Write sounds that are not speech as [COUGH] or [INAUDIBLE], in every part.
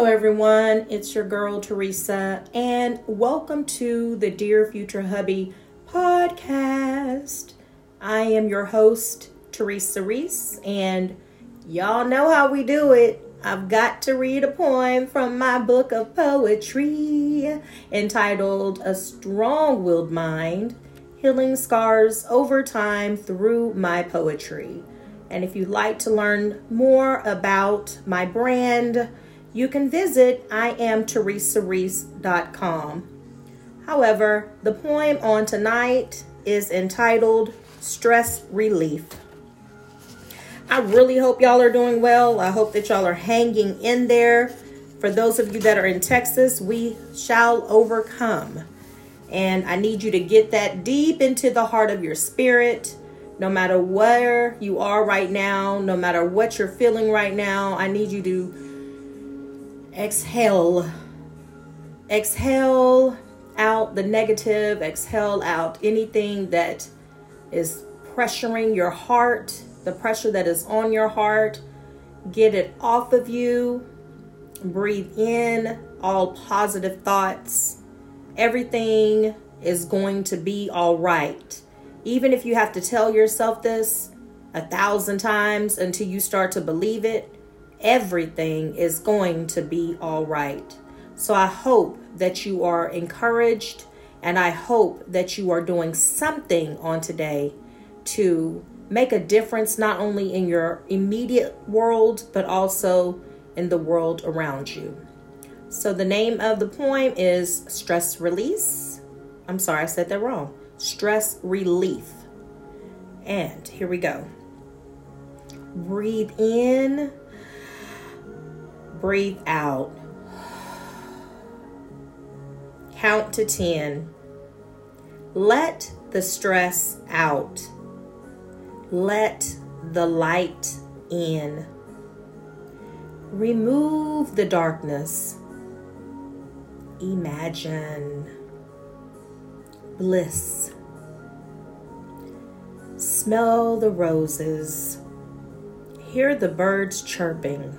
Hello, everyone. It's your girl, Teresa, and welcome to the Dear Future Hubby podcast. I am your host, Teresa Reese, and y'all know how we do it. I've got to read a poem from my book of poetry entitled A Strong Willed Mind Healing Scars Over Time Through My Poetry. And if you'd like to learn more about my brand, you can visit iamteresareese.com. However, the poem on tonight is entitled Stress Relief. I really hope y'all are doing well. I hope that y'all are hanging in there. For those of you that are in Texas, we shall overcome. And I need you to get that deep into the heart of your spirit. No matter where you are right now, no matter what you're feeling right now, I need you to exhale. Exhale out the negative, exhale out anything that is pressuring your heart, the pressure that is on your heart. Get it off of you. Breathe in all positive thoughts. Everything is going to be all right. Even if you have to tell yourself this a thousand times until you start to believe it, everything is going to be all right. So I hope that you are encouraged and I hope that you are doing something on today to make a difference not only in your immediate world but also in the world around you. So the name of the poem is Stress Release. I'm sorry, I said that wrong. Stress Relief. And here we go. Breathe in Breathe out. Count to 10. Let the stress out. Let the light in. Remove the darkness. Imagine bliss. Smell the roses. Hear the birds chirping.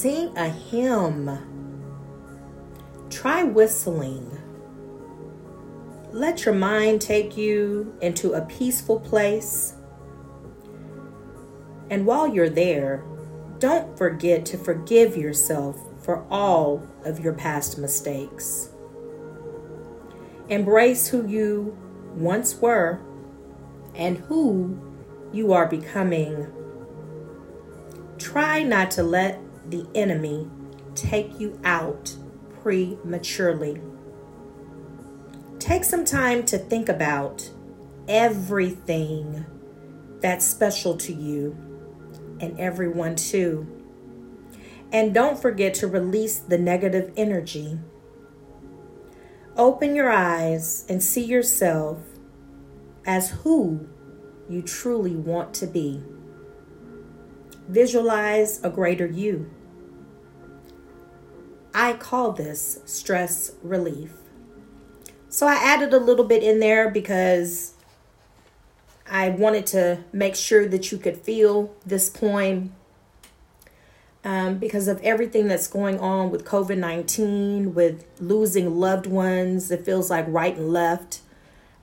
Sing a hymn. Try whistling. Let your mind take you into a peaceful place. And while you're there, don't forget to forgive yourself for all of your past mistakes. Embrace who you once were and who you are becoming. Try not to let the enemy take you out prematurely. Take some time to think about everything that's special to you and everyone too. And don't forget to release the negative energy. Open your eyes and see yourself as who you truly want to be. Visualize a greater you. I call this stress relief. So I added a little bit in there because I wanted to make sure that you could feel this poem um, because of everything that's going on with COVID 19, with losing loved ones. It feels like right and left,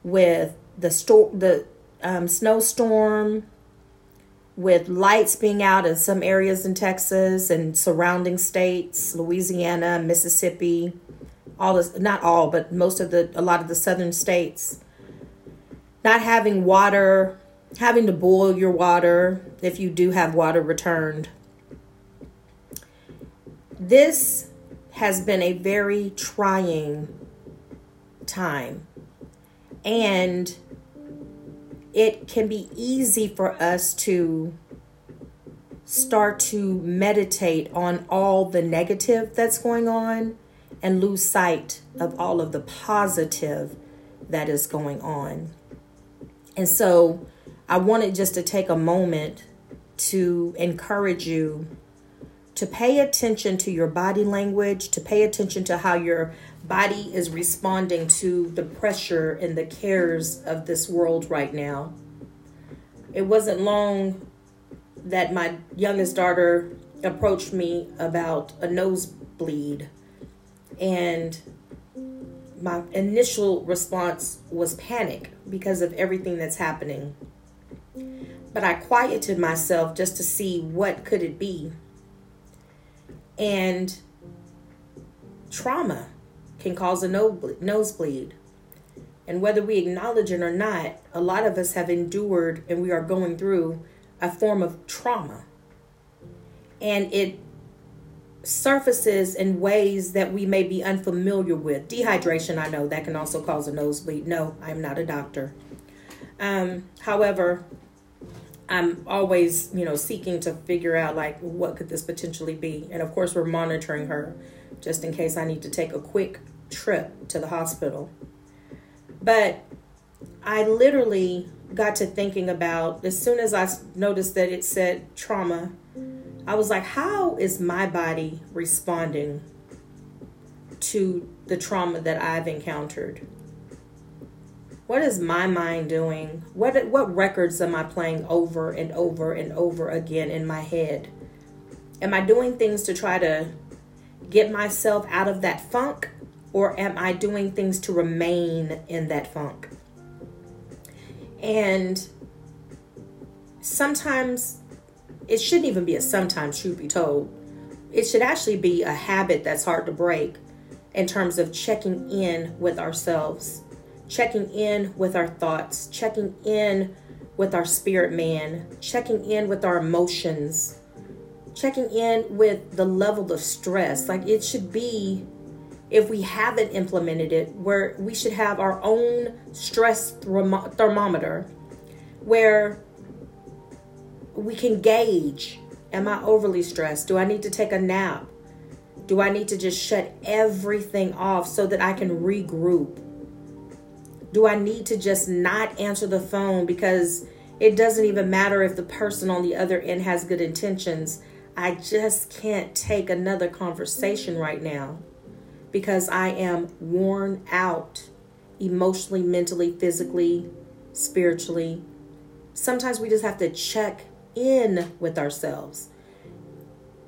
with the, sto- the um, snowstorm, with lights being out in some areas in Texas and surrounding states, Louisiana, Mississippi, all this not all, but most of the a lot of the southern states. Not having water, having to boil your water if you do have water returned. This has been a very trying time. And it can be easy for us to start to meditate on all the negative that's going on and lose sight of all of the positive that is going on. And so I wanted just to take a moment to encourage you to pay attention to your body language, to pay attention to how your body is responding to the pressure and the cares of this world right now. It wasn't long that my youngest daughter approached me about a nosebleed, and my initial response was panic because of everything that's happening. But I quieted myself just to see what could it be. And trauma can cause a nosebleed. And whether we acknowledge it or not, a lot of us have endured and we are going through a form of trauma. And it surfaces in ways that we may be unfamiliar with. Dehydration, I know that can also cause a nosebleed. No, I'm not a doctor. Um, however, I'm always, you know, seeking to figure out like what could this potentially be. And of course, we're monitoring her just in case I need to take a quick trip to the hospital. But I literally got to thinking about as soon as I noticed that it said trauma, I was like, how is my body responding to the trauma that I've encountered? What is my mind doing? What what records am I playing over and over and over again in my head? Am I doing things to try to get myself out of that funk or am I doing things to remain in that funk? And sometimes it shouldn't even be a sometimes, truth be told. It should actually be a habit that's hard to break in terms of checking in with ourselves, checking in with our thoughts, checking in with our spirit man, checking in with our emotions, checking in with the level of stress. Like it should be, if we haven't implemented it, where we should have our own stress thermometer where we can gauge am I overly stressed? Do I need to take a nap? Do I need to just shut everything off so that I can regroup? Do I need to just not answer the phone because it doesn't even matter if the person on the other end has good intentions? I just can't take another conversation right now because I am worn out emotionally, mentally, physically, spiritually. Sometimes we just have to check in with ourselves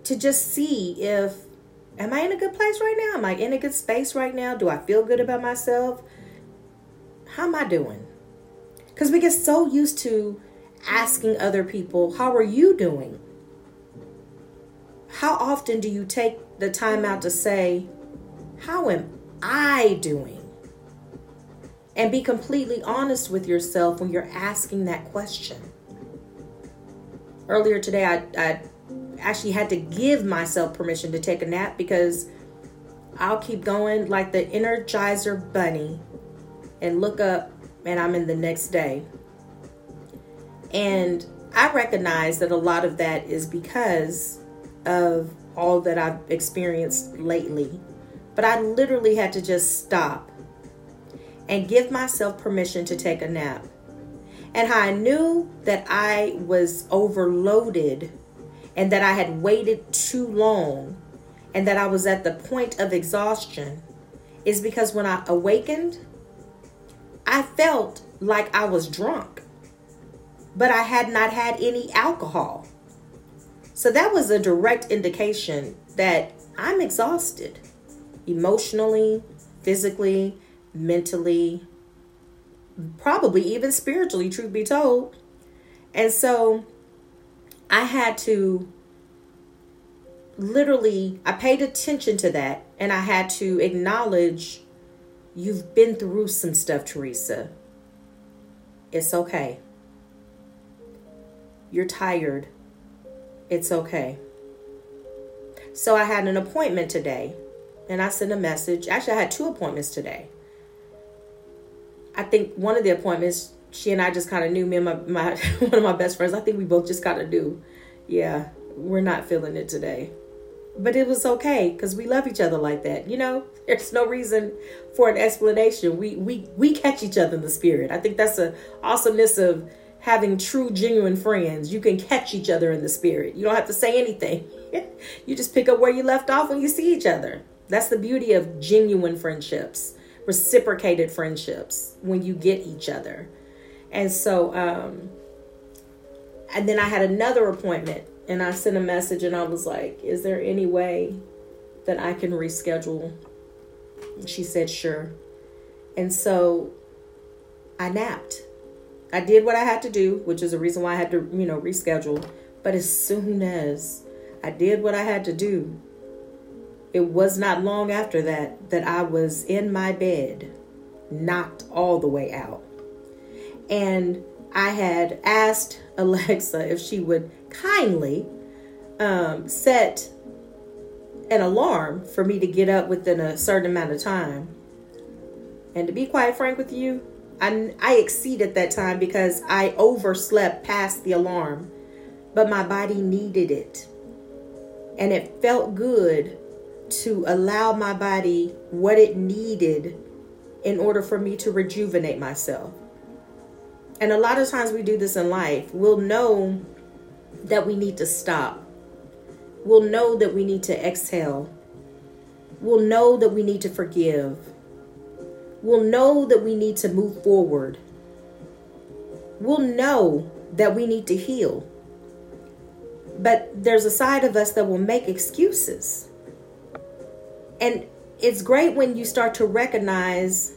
to just see if am I in a good place right now? Am I in a good space right now? Do I feel good about myself? How am I doing? Because we get so used to asking other people, How are you doing? How often do you take the time out to say, How am I doing? And be completely honest with yourself when you're asking that question earlier today, I, I actually had to give myself permission to take a nap because I'll keep going like the Energizer Bunny and look up and I'm in the next day. And I recognize that a lot of that is because of all that I've experienced lately. But I literally had to just stop and give myself permission to take a nap and how I knew that I was overloaded and that I had waited too long and that I was at the point of exhaustion is because when I awakened, I felt like I was drunk, but I had not had any alcohol. So that was a direct indication that I'm exhausted emotionally, physically, mentally, probably even spiritually, truth be told. And so I had to literally, I paid attention to that and I had to acknowledge you've been through some stuff, Teresa. It's okay. You're tired. It's okay. So I had an appointment today and I sent a message. Actually, I had two appointments today. I think one of the appointments, she and I just kind of knew me and my, my [LAUGHS] one of my best friends. I think we both just kind of knew, yeah, we're not feeling it today. But it was okay because we love each other like that. You know, [LAUGHS] there's no reason for an explanation. We we we catch each other in the spirit. I think that's the awesomeness of having true, genuine friends. You can catch each other in the spirit. You don't have to say anything. [LAUGHS] you just pick up where you left off when you see each other. That's the beauty of genuine friendships reciprocated friendships when you get each other. And so, um, and then I had another appointment and I sent a message and I was like, Is there any way that I can reschedule? She said, Sure. And so I napped. I did what I had to do, which is the reason why I had to, you know, reschedule. But as soon as I did what I had to do, it was not long after that that I was in my bed, knocked all the way out. And I had asked Alexa if she would kindly um, set an alarm for me to get up within a certain amount of time. And to be quite frank with you, I, I exceeded that time because I overslept past the alarm, but my body needed it. And it felt good to allow my body what it needed in order for me to rejuvenate myself. And a lot of times we do this in life. We'll know that we need to stop. We'll know that we need to exhale. We'll know that we need to forgive. We'll know that we need to move forward. We'll know that we need to heal. But there's a side of us that will make excuses. And it's great when you start to recognize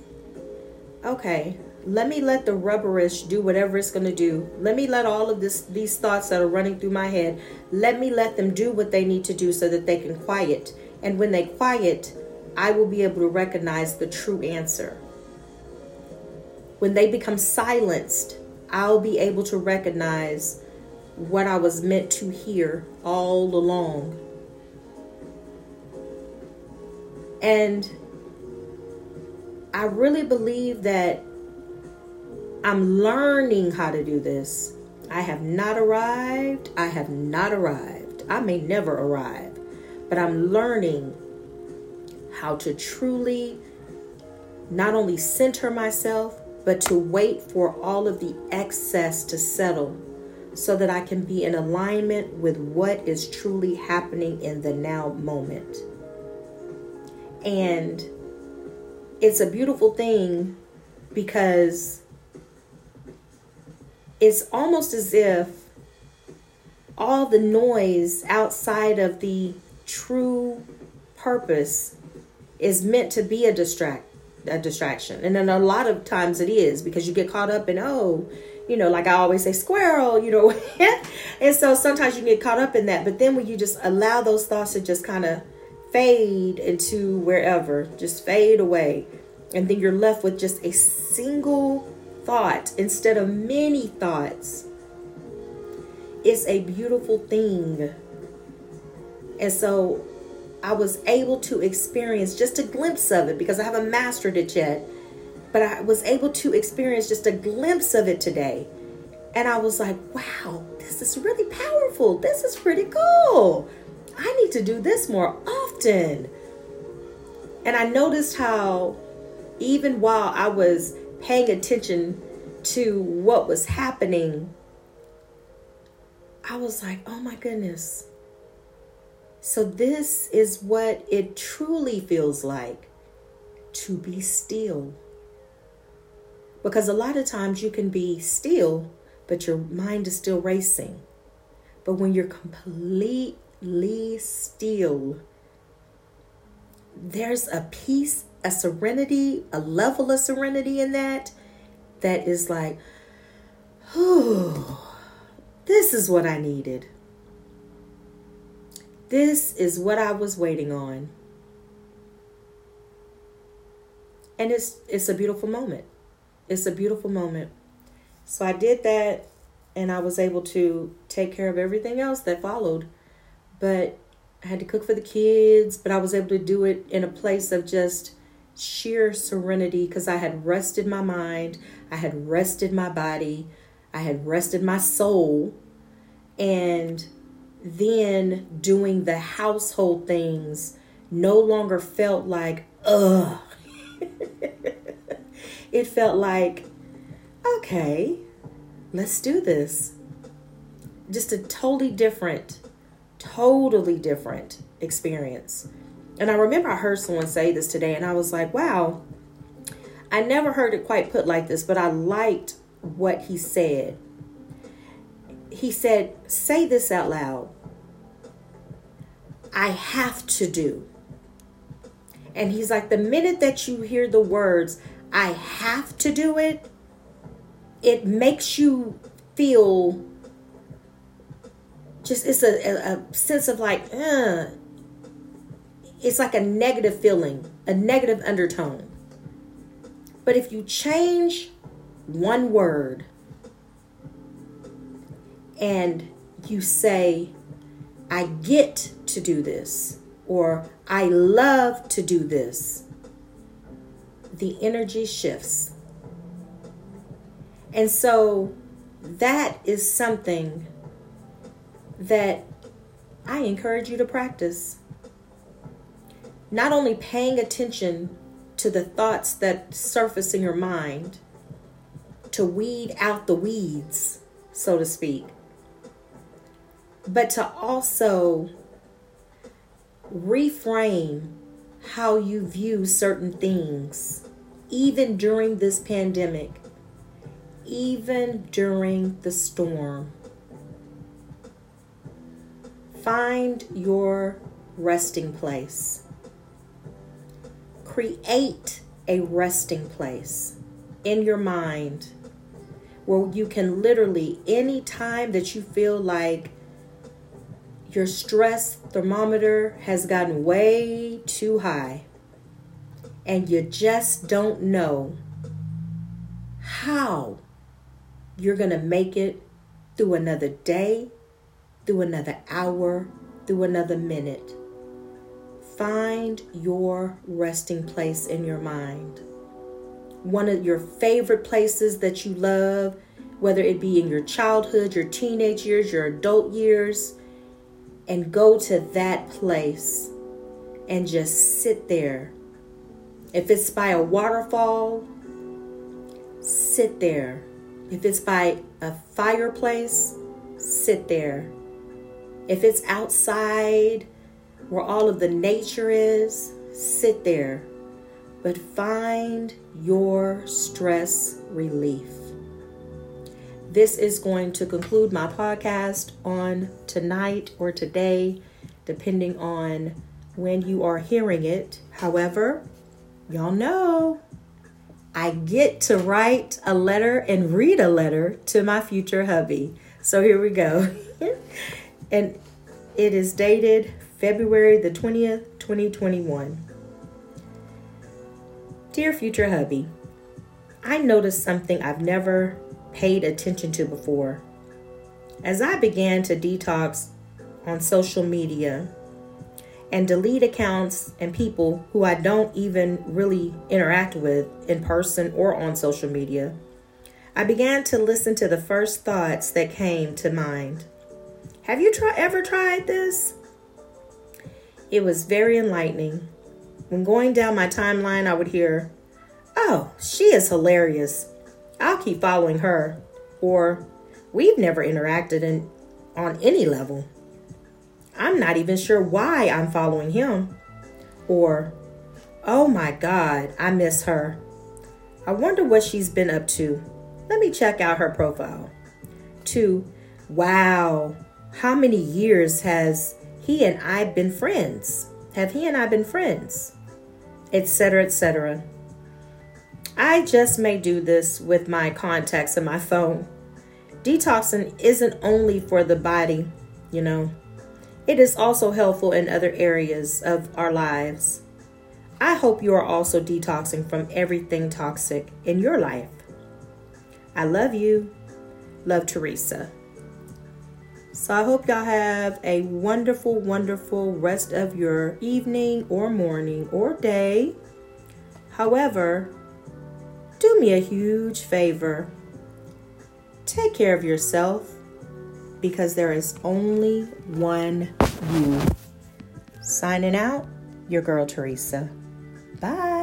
okay, let me let the rubberish do whatever it's going to do. Let me let all of this these thoughts that are running through my head, let me let them do what they need to do so that they can quiet. And when they quiet, I will be able to recognize the true answer. When they become silenced, I'll be able to recognize what I was meant to hear all along. And I really believe that I'm learning how to do this. I have not arrived. I have not arrived. I may never arrive, but I'm learning how to truly not only center myself, but to wait for all of the excess to settle so that I can be in alignment with what is truly happening in the now moment. And it's a beautiful thing because it's almost as if all the noise outside of the true purpose is meant to be a distract a distraction. And then a lot of times it is because you get caught up in oh, you know, like I always say squirrel, you know. [LAUGHS] and so sometimes you get caught up in that, but then when you just allow those thoughts to just kind of fade into wherever, just fade away. And then you're left with just a single thought instead of many thoughts. It's a beautiful thing. And so I was able to experience just a glimpse of it because I haven't mastered it yet. But I was able to experience just a glimpse of it today. And I was like, wow, this is really powerful. This is pretty cool. I need to do this more often. And I noticed how, even while I was paying attention to what was happening, I was like, oh my goodness. So, this is what it truly feels like to be still. Because a lot of times you can be still, but your mind is still racing. But when you're completely still. There's a peace, a serenity, a level of serenity in that that is like, oh, this is what I needed. This is what I was waiting on. And it's it's a beautiful moment. It's a beautiful moment. So I did that and I was able to take care of everything else that followed but I had to cook for the kids, but I was able to do it in a place of just sheer serenity because I had rested my mind, I had rested my body, I had rested my soul, and then doing the household things no longer felt like, ugh. [LAUGHS] it felt like, okay, let's do this. Just a totally different totally different experience. And I remember I heard someone say this today, and I was like, wow, I never heard it quite put like this, but I liked what he said. He said, say this out loud I have to do. And he's like, the minute that you hear the words, I have to do it, it makes you feel just, it's a, a, sense of like, uh, it's like a negative feeling, a negative undertone. But if you change one word and you say, I get to do this, or I love to do this, the energy shifts. And so that is something that I encourage you to practice. Not only paying attention to the thoughts that surface in your mind, to weed out the weeds, so to speak, but to also reframe how you view certain things, even during this pandemic, even during the storm. Find your resting place. Create a resting place in your mind where you can literally, any time that you feel like your stress thermometer has gotten way too high and you just don't know how you're going to make it through another day, through another hour, through another minute. Find your resting place in your mind. One of your favorite places that you love, whether it be in your childhood, your teenage years, your adult years and go to that place and just sit there. If it's by a waterfall, sit there. If it's by a fireplace, sit there. If it's outside where all of the nature is, sit there. But find your stress relief. This is going to conclude my podcast on tonight or today, depending on when you are hearing it. However, y'all know I get to write a letter and read a letter to my future hubby. So here we go. [LAUGHS] and it is dated February the 20th, 2021. Dear future hubby, I noticed something I've never paid attention to before. As I began to detox on social media and delete accounts and people who I don't even really interact with in person or on social media, I began to listen to the first thoughts that came to mind. Have you try, ever tried this? It was very enlightening. When going down my timeline, I would hear, Oh, she is hilarious. I'll keep following her. Or we've never interacted in, on any level. I'm not even sure why I'm following him. Or, oh my God, I miss her. I wonder what she's been up to. Let me check out her profile. Two, wow, how many years has he and I been friends? Have he and I been friends? Etc., etc. I just may do this with my contacts and my phone. Detoxing isn't only for the body, you know, it is also helpful in other areas of our lives. I hope you are also detoxing from everything toxic in your life. I love you. Love Teresa. So I hope y'all have a wonderful, wonderful rest of your evening or morning or day. However, do me a huge favor. Take care of yourself because there is only one you. Signing out, your girl Teresa. Bye.